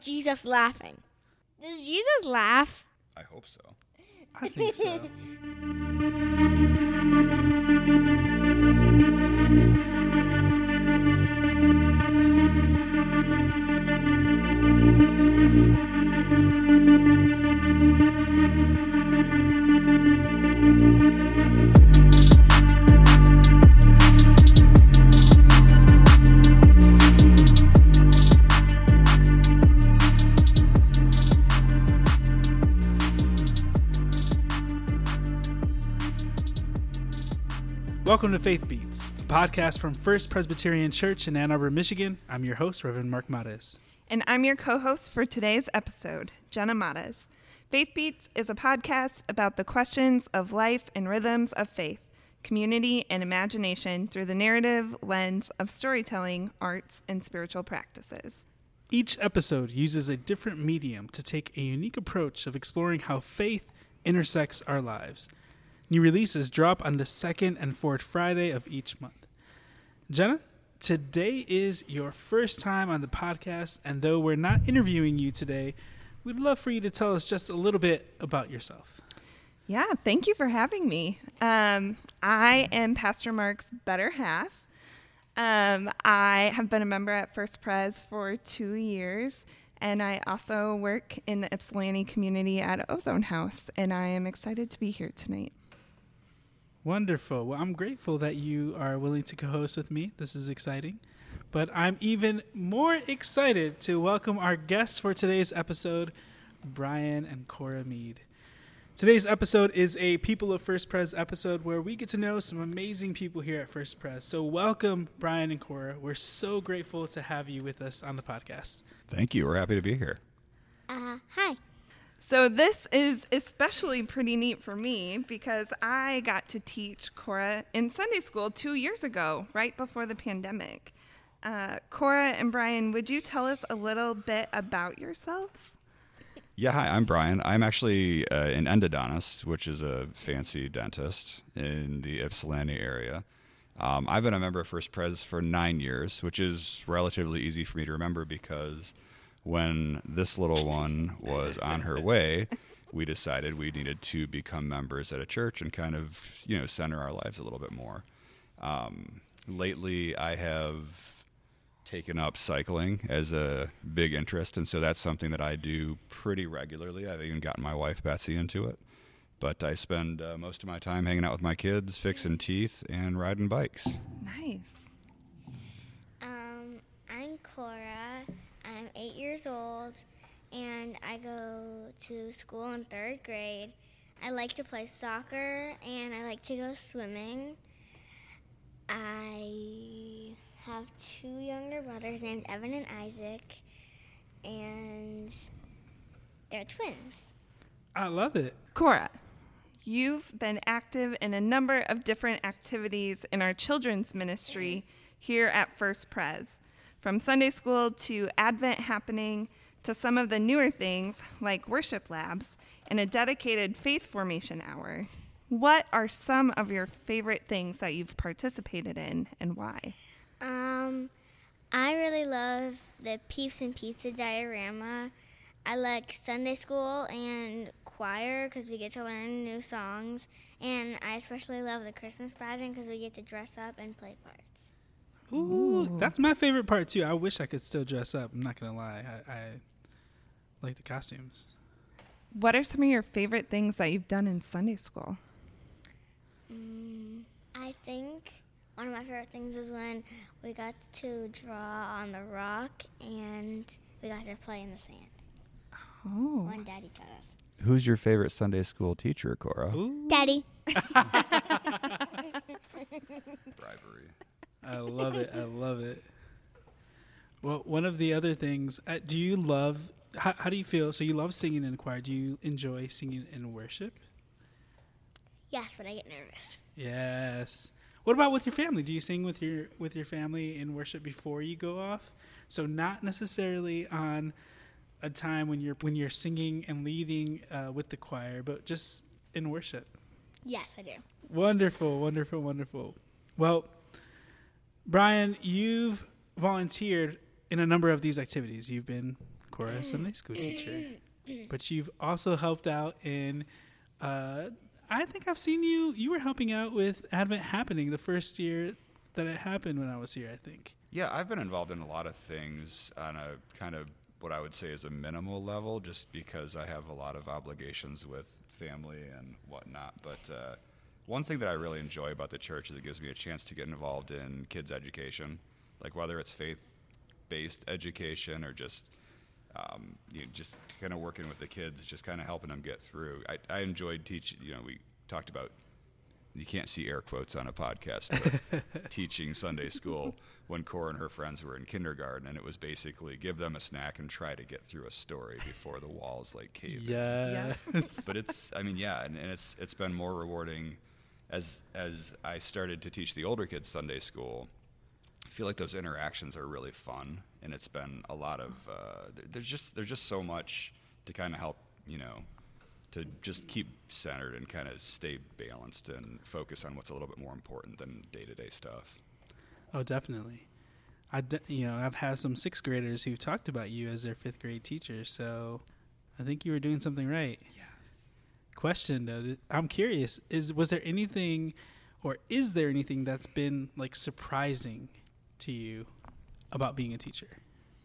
Jesus laughing? Does Jesus laugh? I hope so. I think so. Welcome to Faith Beats, a podcast from First Presbyterian Church in Ann Arbor, Michigan. I'm your host, Reverend Mark Mates. And I'm your co host for today's episode, Jenna Matas. Faith Beats is a podcast about the questions of life and rhythms of faith, community, and imagination through the narrative lens of storytelling, arts, and spiritual practices. Each episode uses a different medium to take a unique approach of exploring how faith intersects our lives. New releases drop on the second and fourth Friday of each month. Jenna, today is your first time on the podcast, and though we're not interviewing you today, we'd love for you to tell us just a little bit about yourself. Yeah, thank you for having me. Um, I am Pastor Mark's better half. Um, I have been a member at First Pres for two years, and I also work in the Ypsilanti community at Ozone House, and I am excited to be here tonight. Wonderful. Well, I'm grateful that you are willing to co host with me. This is exciting. But I'm even more excited to welcome our guests for today's episode, Brian and Cora Mead. Today's episode is a People of First Pres episode where we get to know some amazing people here at First Pres. So, welcome, Brian and Cora. We're so grateful to have you with us on the podcast. Thank you. We're happy to be here. Uh, hi. So this is especially pretty neat for me because I got to teach Cora in Sunday school two years ago, right before the pandemic. Uh, Cora and Brian, would you tell us a little bit about yourselves? Yeah, hi, I'm Brian. I'm actually uh, an endodontist, which is a fancy dentist in the Ypsilanti area. Um, I've been a member of First Pres for nine years, which is relatively easy for me to remember because when this little one was on her way, we decided we needed to become members at a church and kind of, you know, center our lives a little bit more. Um, lately, I have taken up cycling as a big interest, and so that's something that I do pretty regularly. I've even gotten my wife Betsy into it. But I spend uh, most of my time hanging out with my kids, fixing teeth, and riding bikes. Nice. Um, I'm Cora. I'm eight years old, and I go to school in third grade. I like to play soccer, and I like to go swimming. I have two younger brothers named Evan and Isaac, and they're twins. I love it. Cora, you've been active in a number of different activities in our children's ministry here at First Pres, from Sunday school to Advent happening to some of the newer things like worship labs and a dedicated faith formation hour. What are some of your favorite things that you've participated in and why? Um, I really love the Peeps and Pizza diorama. I like Sunday school and choir because we get to learn new songs, and I especially love the Christmas pageant because we get to dress up and play parts. Ooh, that's my favorite part too. I wish I could still dress up. I'm not gonna lie. I, I like the costumes. What are some of your favorite things that you've done in Sunday school? Mm, I think one of my favorite things was when we got to draw on the rock and we got to play in the sand. Oh. When Daddy taught us. Who's your favorite Sunday school teacher, Cora? Ooh, Daddy. Bribery. I love it. I love it. Well, one of the other things, uh, do you love? How, how do you feel? So you love singing in a choir. Do you enjoy singing in worship? Yes, but I get nervous. Yes. What about with your family? Do you sing with your with your family in worship before you go off? So not necessarily on a time when you're when you're singing and leading uh, with the choir, but just in worship. Yes, I do. Wonderful, wonderful, wonderful. Well, Brian, you've volunteered in a number of these activities. You've been Cora Sunday school teacher. But you've also helped out in. Uh, I think I've seen you. You were helping out with Advent Happening the first year that it happened when I was here. I think. Yeah, I've been involved in a lot of things on a kind of what I would say is a minimal level, just because I have a lot of obligations with family and whatnot. But uh, one thing that I really enjoy about the church is it gives me a chance to get involved in kids' education, like whether it's faith-based education or just um, you know, just kind of working with the kids, just kind of helping them get through. I, I enjoyed teaching. You know, we talked about you can't see air quotes on a podcast, but teaching Sunday school when Cora and her friends were in kindergarten, and it was basically give them a snack and try to get through a story before the walls like cave. in. Yes. But it's, I mean, yeah, and, and it's it's been more rewarding as as I started to teach the older kids Sunday school. I feel like those interactions are really fun, and it's been a lot of uh, there's just there's just so much to kind of help you know to just keep centered and kind of stay balanced and focus on what's a little bit more important than day to day stuff. Oh, definitely. I, de- you know, I've had some sixth graders who've talked about you as their fifth grade teacher, so I think you were doing something right. Yes. Question though, I'm curious: is was there anything, or is there anything that's been like surprising to you about being a teacher?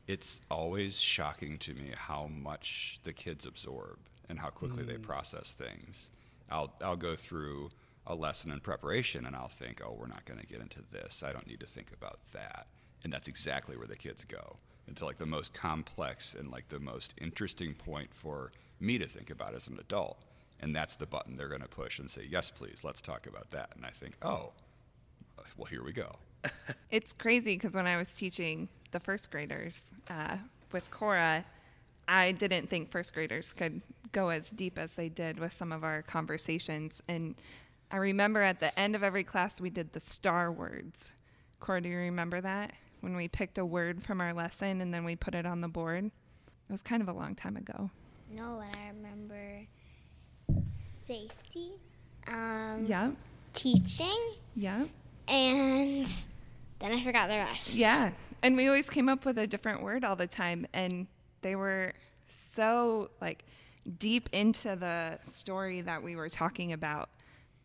it's always shocking to me how much the kids absorb and how quickly they mm. process things. I'll I'll go through a lesson in preparation and I'll think, oh, we're not going to get into this. I don't need to think about that. And that's exactly where the kids go into like the most complex and like the most interesting point for me to think about as an adult. And that's the button they're going to push and say, yes, please, let's talk about that. And I think, oh, well, here we go. It's crazy because when I was teaching the first graders uh, with Cora, I didn't think first graders could go as deep as they did with some of our conversations. And I remember at the end of every class, we did the star words. Cora, do you remember that? When we picked a word from our lesson and then we put it on the board? It was kind of a long time ago. No, but I remember safety, um, Yep. teaching, Yep. and then I forgot the rest. Yeah. And we always came up with a different word all the time. And they were so like deep into the story that we were talking about.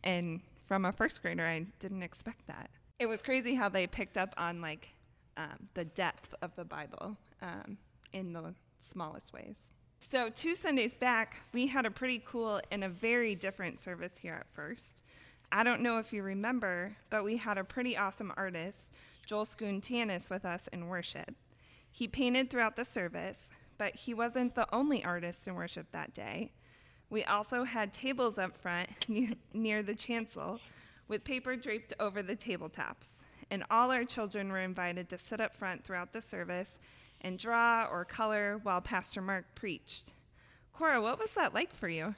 And from a first grader, I didn't expect that. It was crazy how they picked up on like um, the depth of the Bible um, in the smallest ways. So, two Sundays back, we had a pretty cool and a very different service here at first. I don't know if you remember, but we had a pretty awesome artist, Joel Skoontanis, with us in worship. He painted throughout the service, but he wasn't the only artist in worship that day. We also had tables up front near the chancel with paper draped over the tabletops. And all our children were invited to sit up front throughout the service and draw or color while Pastor Mark preached. Cora, what was that like for you?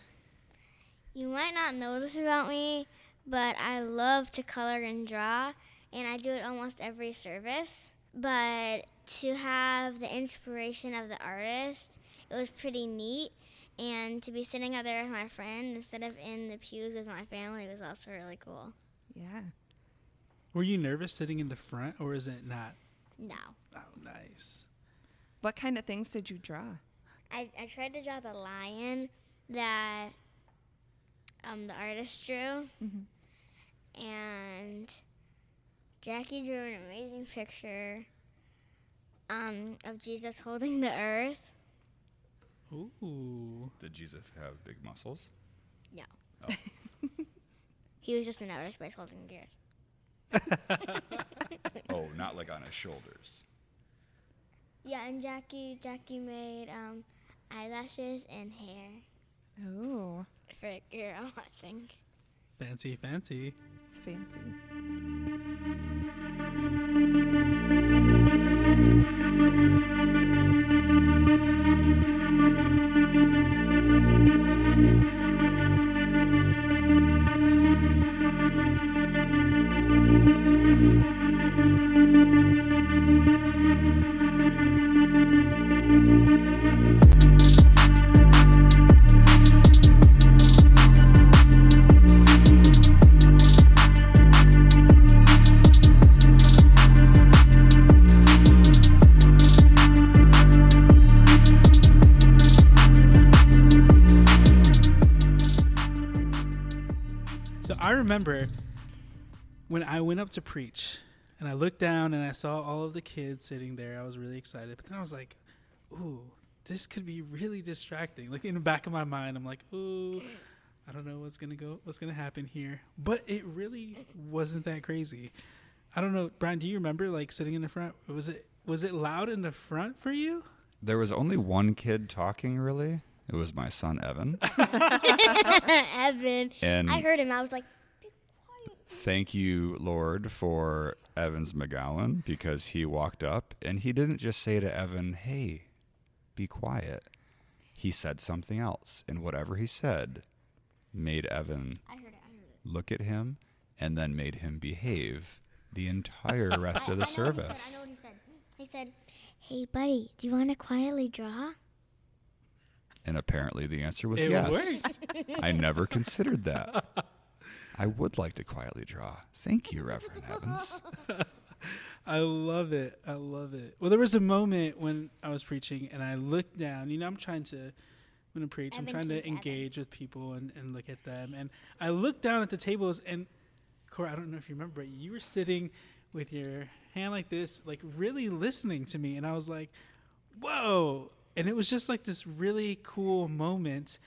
You might not know this about me, but I love to color and draw, and I do it almost every service. But to have the inspiration of the artist, it was pretty neat. And to be sitting out there with my friend instead of in the pews with my family was also really cool. Yeah. Were you nervous sitting in the front, or is it not? No. Oh, nice. What kind of things did you draw? I, I tried to draw the lion that um, the artist drew, and Jackie drew an amazing picture um, of Jesus holding the earth. Ooh. Did Jesus have big muscles? No. Oh. He was just an outer space holding the earth. oh, not like on his shoulders. Yeah, and Jackie Jackie made um, eyelashes and hair Oh, for a girl, I think. Fancy, fancy. it's fancy. Up to preach and I looked down and I saw all of the kids sitting there. I was really excited, but then I was like, "Ooh, this could be really distracting." Like in the back of my mind, I'm like, "Ooh, I don't know what's gonna go, what's gonna happen here." But it really wasn't that crazy. I don't know, Brian. Do you remember like sitting in the front? Was it was it loud in the front for you? There was only one kid talking, really. It was my son, Evan. Evan. And I heard him. I was like, thank you, Lord, for Evans McGowan because he walked up and he didn't just say to Evan, hey, be quiet. He said something else. And whatever he said made Evan I heard it. I heard it. look at him and then made him behave the entire rest I- of the I know what he said, service. I know what he said. He said, "Hey, buddy, do you want to quietly draw?" And apparently the answer was It yes. worked. I never considered that. I would like to quietly draw. Thank you, Reverend Evans. I love it. I love it. Well, there was a moment when I was preaching and I looked down. You know, I'm trying to, when I preach, I'm trying to keeps Evan. engage with people and, and look at them. And I looked down at the tables and, Cora, I don't know if you remember, but you were sitting with your hand like this, like really listening to me. And I was like, whoa. And it was just like this really cool moment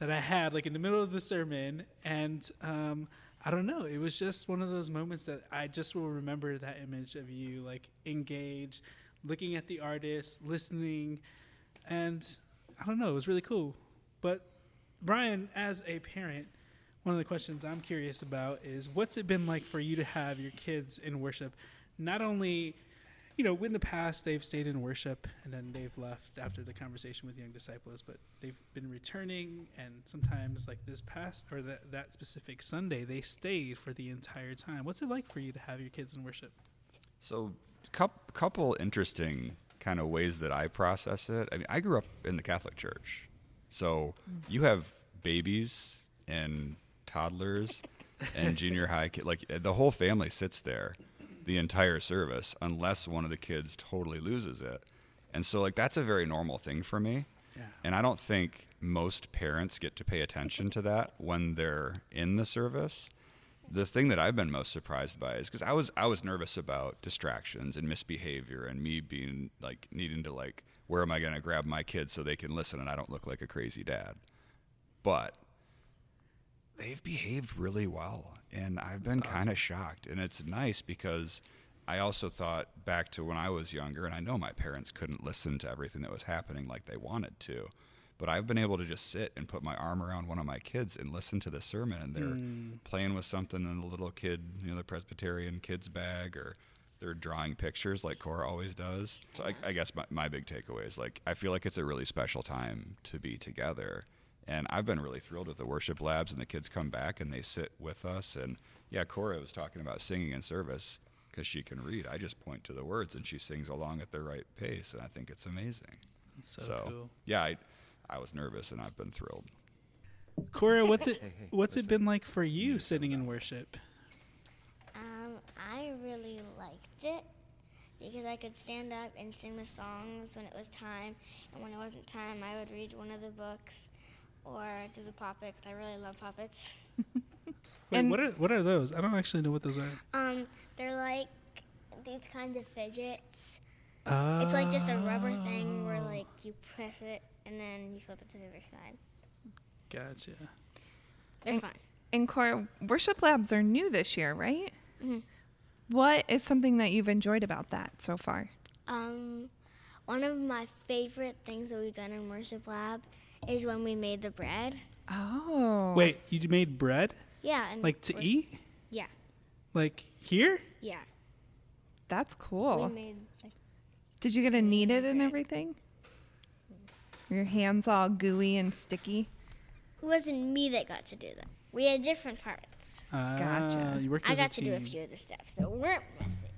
that I had, like in the middle of the sermon. And um, I don't know, it was just one of those moments that I just will remember that image of you, like engaged, looking at the artist, listening. And I don't know, it was really cool. But Brian, as a parent, one of the questions I'm curious about is what's it been like for you to have your kids in worship? Not only, you know, in the past they've stayed in worship and then they've left after the conversation with young disciples, but they've been returning and sometimes like this past or that, that specific Sunday, they stayed for the entire time. What's it like for you to have your kids in worship? So, couple, couple interesting kind of ways that I process it. I mean, I grew up in the Catholic Church, so mm. you have babies and toddlers and junior high kids. Like the whole family sits there the entire service, unless one of the kids totally loses it. And so, like that's a very normal thing for me. Yeah. And I don't think most parents get to pay attention to that when they're in the service. The thing that I've been most surprised by is because I was I was nervous about distractions and misbehavior and me being like needing to like where am I going to grab my kids so they can listen and I don't look like a crazy dad. But they've behaved really well and I've been kind of shocked and it's nice because I also thought back to when I was younger and I know my parents couldn't listen to everything that was happening like they wanted to but I've been able to just sit and put my arm around one of my kids and listen to the sermon and they're hmm. playing with something in the little kid you know the Presbyterian kids bag or they're drawing pictures like Cora always does. So I, I guess my, my big takeaway is like I feel like it's a really special time to be together and I've been really thrilled with the worship labs, and the kids come back and they sit with us. And yeah, Cora was talking about singing in service because she can read. I just point to the words, and she sings along at the right pace, and I think it's amazing. It's so, cool. yeah, I, I was nervous, and I've been thrilled. Cora, what's it what's it been like for you sitting in worship? Um, I really liked it because I could stand up and sing the songs when it was time, and when it wasn't time, I would read one of the books or do the pop-its. I really love pop-its. Wait, And- what are what are those? I don't actually know what those are. Um, they're like these kinds of fidgets. It's like just a rubber thing where like you press it and then you flip it to the other side. Gotcha. They're And- fun. And Cora, worship labs are new this year, right? Mhm. What is something that you've enjoyed about that so far? Um, one of my favorite things that we've done in worship lab is when we made the bread. Oh. Wait, you made bread Yeah, and like to wor- eat? Yeah, Like here? yeah. That's cool. We cool. made like Did you get to knead it and bread. everything? Your hands all gooey and sticky? it wasn't me that got to do that. We had different parts. Ah, you worked I as got to do a few of the steps that weren't messy.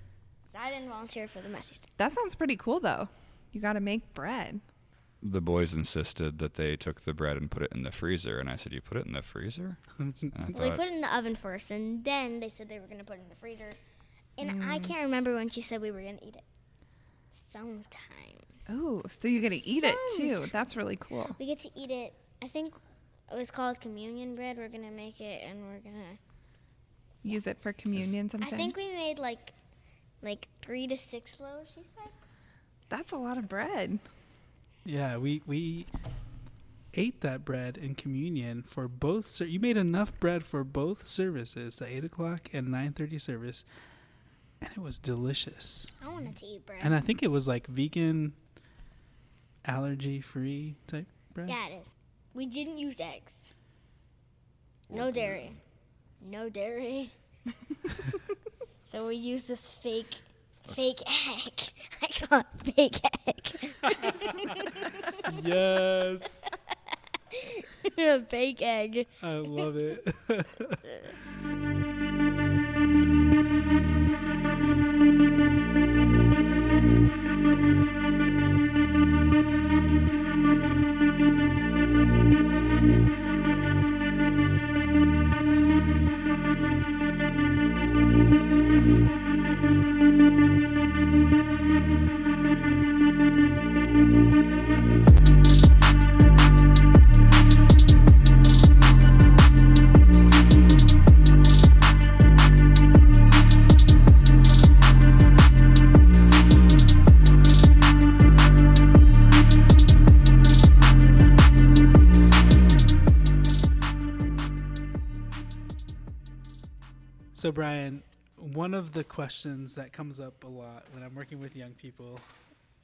So I didn't volunteer for the messy stuff. That sounds pretty cool, though. You got to make bread. The boys insisted that they took the bread and put it in the freezer, and I said, "You put it in the freezer?" And I Well, they put it in the oven first, and then they said they were going to put it in the freezer. And I Mm. can't remember when she said we were going to eat it. Sometime. Oh, so you get to eat it too. That's really cool. We get to eat it. I think it was called communion bread. We're going to make it, and we're going to use it for communion sometime? I think we made like like three to six loaves. She said. That's a lot of bread. Yeah, we we ate that bread in communion for both. Ser- you made enough bread for both services, the eight o'clock and nine thirty service, and it was delicious. I wanted to eat bread. And I think it was like vegan, allergy free type bread. yeah, it is. We didn't use eggs. No dairy. No dairy. so we used this fake, fake egg. I call it fake egg. Yes, A fake egg. I love it. So, Brian, one of the questions that comes up a lot when I'm working with young people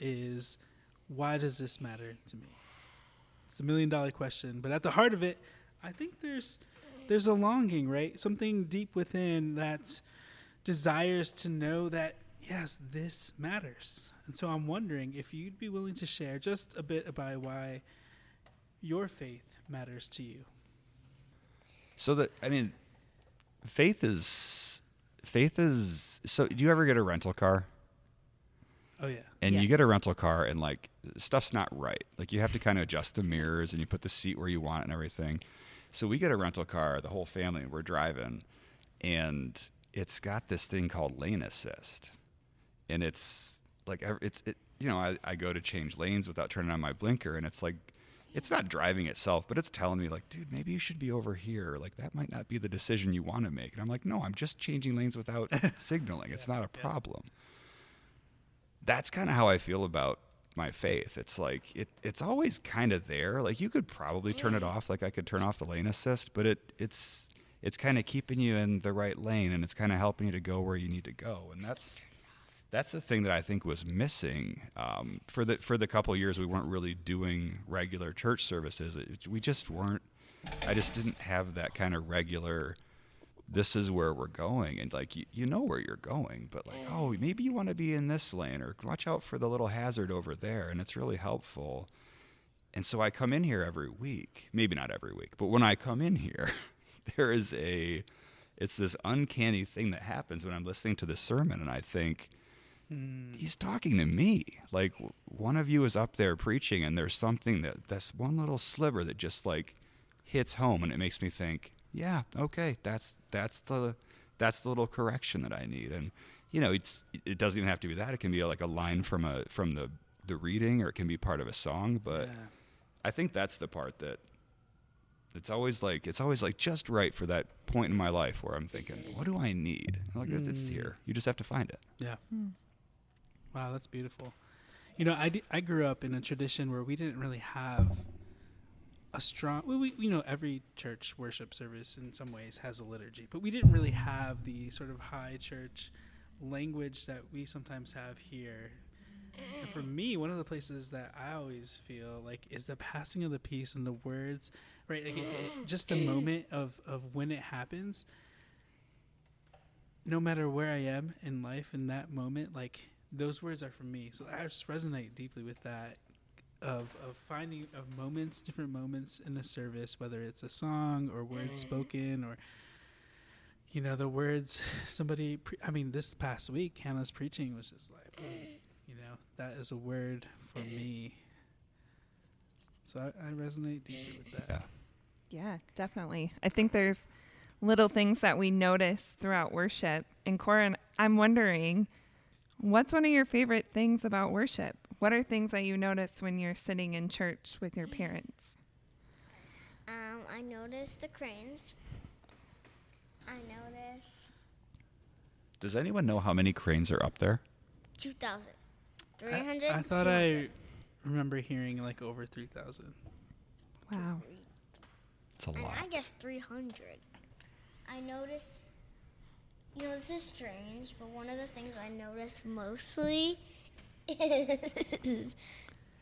is why does this matter to me? It's a million dollar question, but at the heart of it, I think there's there's a longing, right? Something deep within that desires to know that yes, this matters. And so I'm wondering if you'd be willing to share just a bit about why your faith matters to you. So that I mean, faith is faith is. So do you ever get a rental car? Oh yeah. and Yeah. you get a rental car and like stuff's not right like you have to kind of adjust the mirrors and you put the seat where you want it and everything so we get a rental car the whole family we're driving and it's got this thing called lane assist and it's like it's it, you know I, I go to change lanes without turning on my blinker and it's like it's not driving itself but it's telling me like dude maybe you should be over here. Like that might not be the decision you want to make. And i'm like no i'm just changing lanes without signaling. It's not a problem. That's kind of how I feel about my faith. It's like it it's always kind of there. Like you could probably turn it mm-hmm. off. Like I could turn off the lane assist, but it it's it's kind of keeping you in the right lane and it's kind of helping you to go where you need to go. And that's that's the thing that I think was missing um, for the for the couple years we weren't really doing regular church services. It, we just weren't. I just didn't have that kind of regular. This is where we're going, and like you, you know where you're going, but like oh maybe you want to be in this lane or watch out for the little hazard over there, and it's really helpful. And so I come in here every week, maybe not every week, but when I come in here, there is a it's this uncanny thing that happens when I'm listening to the sermon and I think Hmm. he's talking to me. Like one of you is up there preaching and there's something that that's one little sliver that just like hits home and it makes me think, yeah, okay, that's that's the that's the little correction that I need. And you know, it's it doesn't even have to be that. It can be like a line from a from the the reading or it can be part of a song, but Yeah. I think that's the part that it's always like it's always like just right for that point in my life where I'm thinking, what do I need? Like it's, it's hmm. here. You just have to find it. Yeah. Hmm. Wow, that's beautiful. You know, I, d- I grew up in a tradition where we didn't really have a strong. We, we you know every church worship service in some ways has a liturgy, but we didn't really have the sort of high church language that we sometimes have here. And for me, one of the places that I always feel like is the passing of the peace and the words, right? Like it, it, just the moment of of when it happens. No matter where I am in life in that moment, like those words are for me. So I just resonate deeply with that of of finding of moments, different moments in a service, whether it's a song or words mm-hmm. spoken or you know the words somebody. Pre- I mean, this past week, Hannah's preaching was just like, mm, you know, that is a word for mm-hmm. me. So I, I resonate deeply with that. Yeah. Yeah, definitely. I think there's little things that we notice throughout worship. And Corin, I'm wondering, what's one of your favorite things about worship? What are things that you notice when you're sitting in church with your parents? Um, I noticed the cranes. I noticed Does anyone know how many cranes are up there? 2,000. I, 300? I thought 200. I remember hearing like over 3,000. Wow. It's a And lot. I guess 300. I notice, you know, this is strange, but one of the things I notice mostly is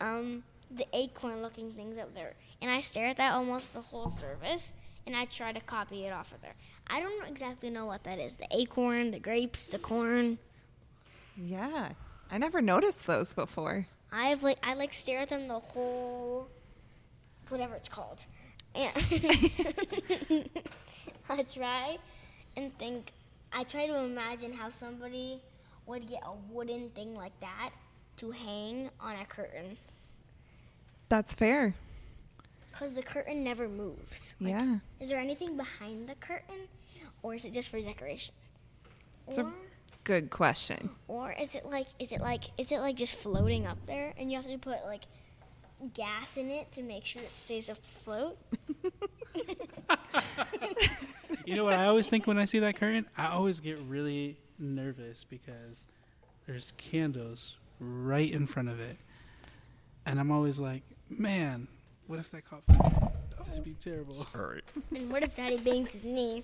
um, the acorn looking things up there. And I stare at that almost the whole service, and I try to copy it off of there. I don't exactly know what that is the acorn, the grapes, the corn. Yeah. I never noticed those before. I have like I like stare at them the whole whatever it's called. And I try and think I try to imagine how somebody would get a wooden thing like that to hang on a curtain That's fair. cuz the curtain never moves. Like, yeah. Is there anything behind the curtain or is it just for decoration? It's a- Or Good question. Or is it like is it like is it like just floating up there and you have to put like gas in it to make sure it stays afloat? You know what I always think when I see that curtain? I always get really nervous because there's candles right in front of it. And I'm always like, man, what if that caught fire? That'd be terrible. All right. and what if Daddy bangs his knee?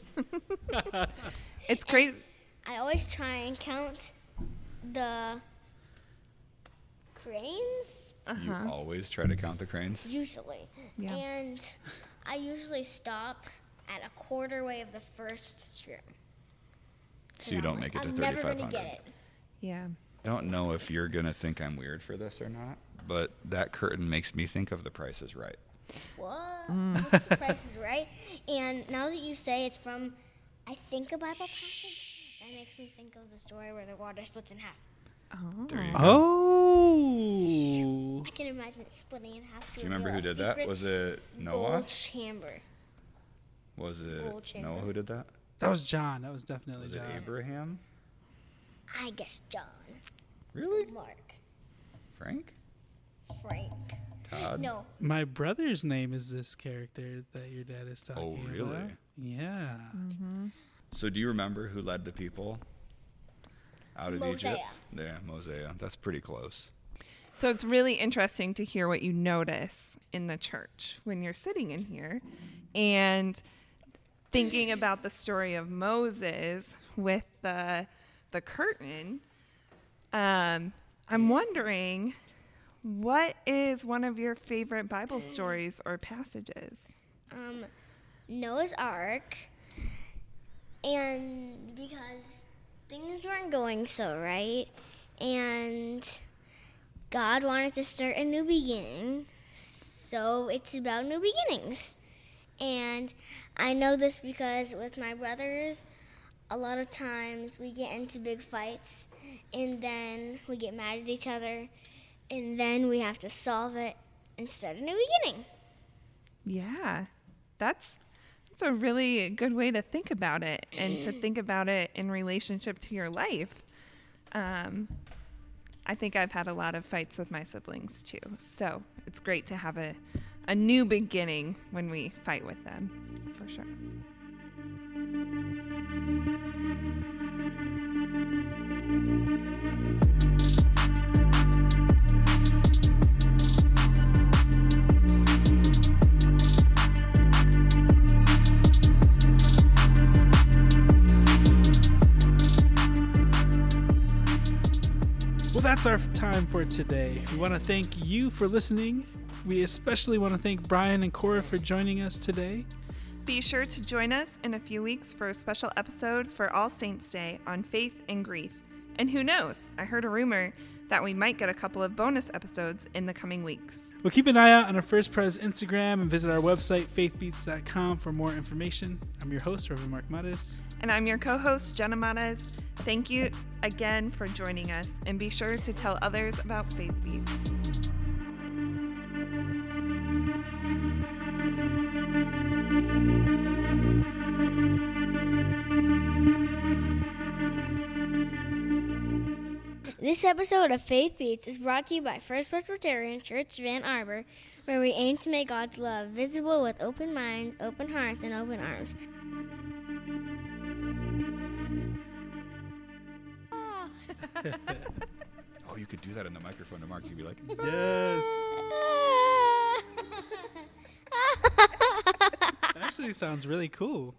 It's great. I always try and count the cranes You Uh-huh. always try to count the cranes. usually, Yeah. and I usually stop at a quarter way of the first string. So you don't make it to I'm never gonna 3,500. get it. Yeah. I don't know if you're going to think I'm weird for this or not, but that curtain makes me think of the price is right. What? Mm. What's the price is right? And now that you say it's from, I think a Bible passage, that makes me think of the story where the water splits in half. Oh. There you go. Oh. I can imagine it splitting in half. Do you remember who did that? Was it Noah? Gold chamber. Was it Gold. Noah who did that? That was John. That was definitely Was it John. Abraham? I guess John, Really? Mark, Frank? Frank. Todd? No, My brother's name is this character that your dad is talking about. Oh, about. really? Yeah. Mm-hmm. So do you remember who led the people out of Mosiah. Egypt? Yeah, Mosiah. That's pretty close. So it's really interesting to hear what you notice in the church when you're sitting in here and thinking about the story of Moses with the the curtain. Um, I'm wondering what is one of your favorite Bible stories or passages? um, Noah's Ark, and because things weren't going so right, and God wanted to start a new beginning, so it's about new beginnings. And I know this because with my brothers, a lot of times we get into big fights, and then we get mad at each other, and then we have to solve it and start a new beginning. Yeah, that's that's a really good way to think about it, and to think about it in relationship to your life. Um, I think I've had a lot of fights with my siblings too, so it's great to have a a new beginning when we fight with them, for sure. Well, that's our time for today. We want to thank you for listening. We especially want to thank Brian and Cora for joining us today. Be sure to join us in a few weeks for a special episode for All Saints Day on faith and grief. And who knows? I heard a rumor that we might get a couple of bonus episodes in the coming weeks. Well, keep an eye out on our First Pres Instagram and visit our website, faithbeats.com, for more information. I'm your host, Reverend Mark Mattis. And I'm your co host, Jenna Matas. Thank you again for joining us, and be sure to tell others about Faith Beats. This episode of Faith Beats is brought to you by First Presbyterian Church Van Arbor, where we aim to make God's love visible with open minds, open hearts, and open arms. oh, you could do that in the microphone to Mark. You'd be like, yes. that Actually, sounds really cool.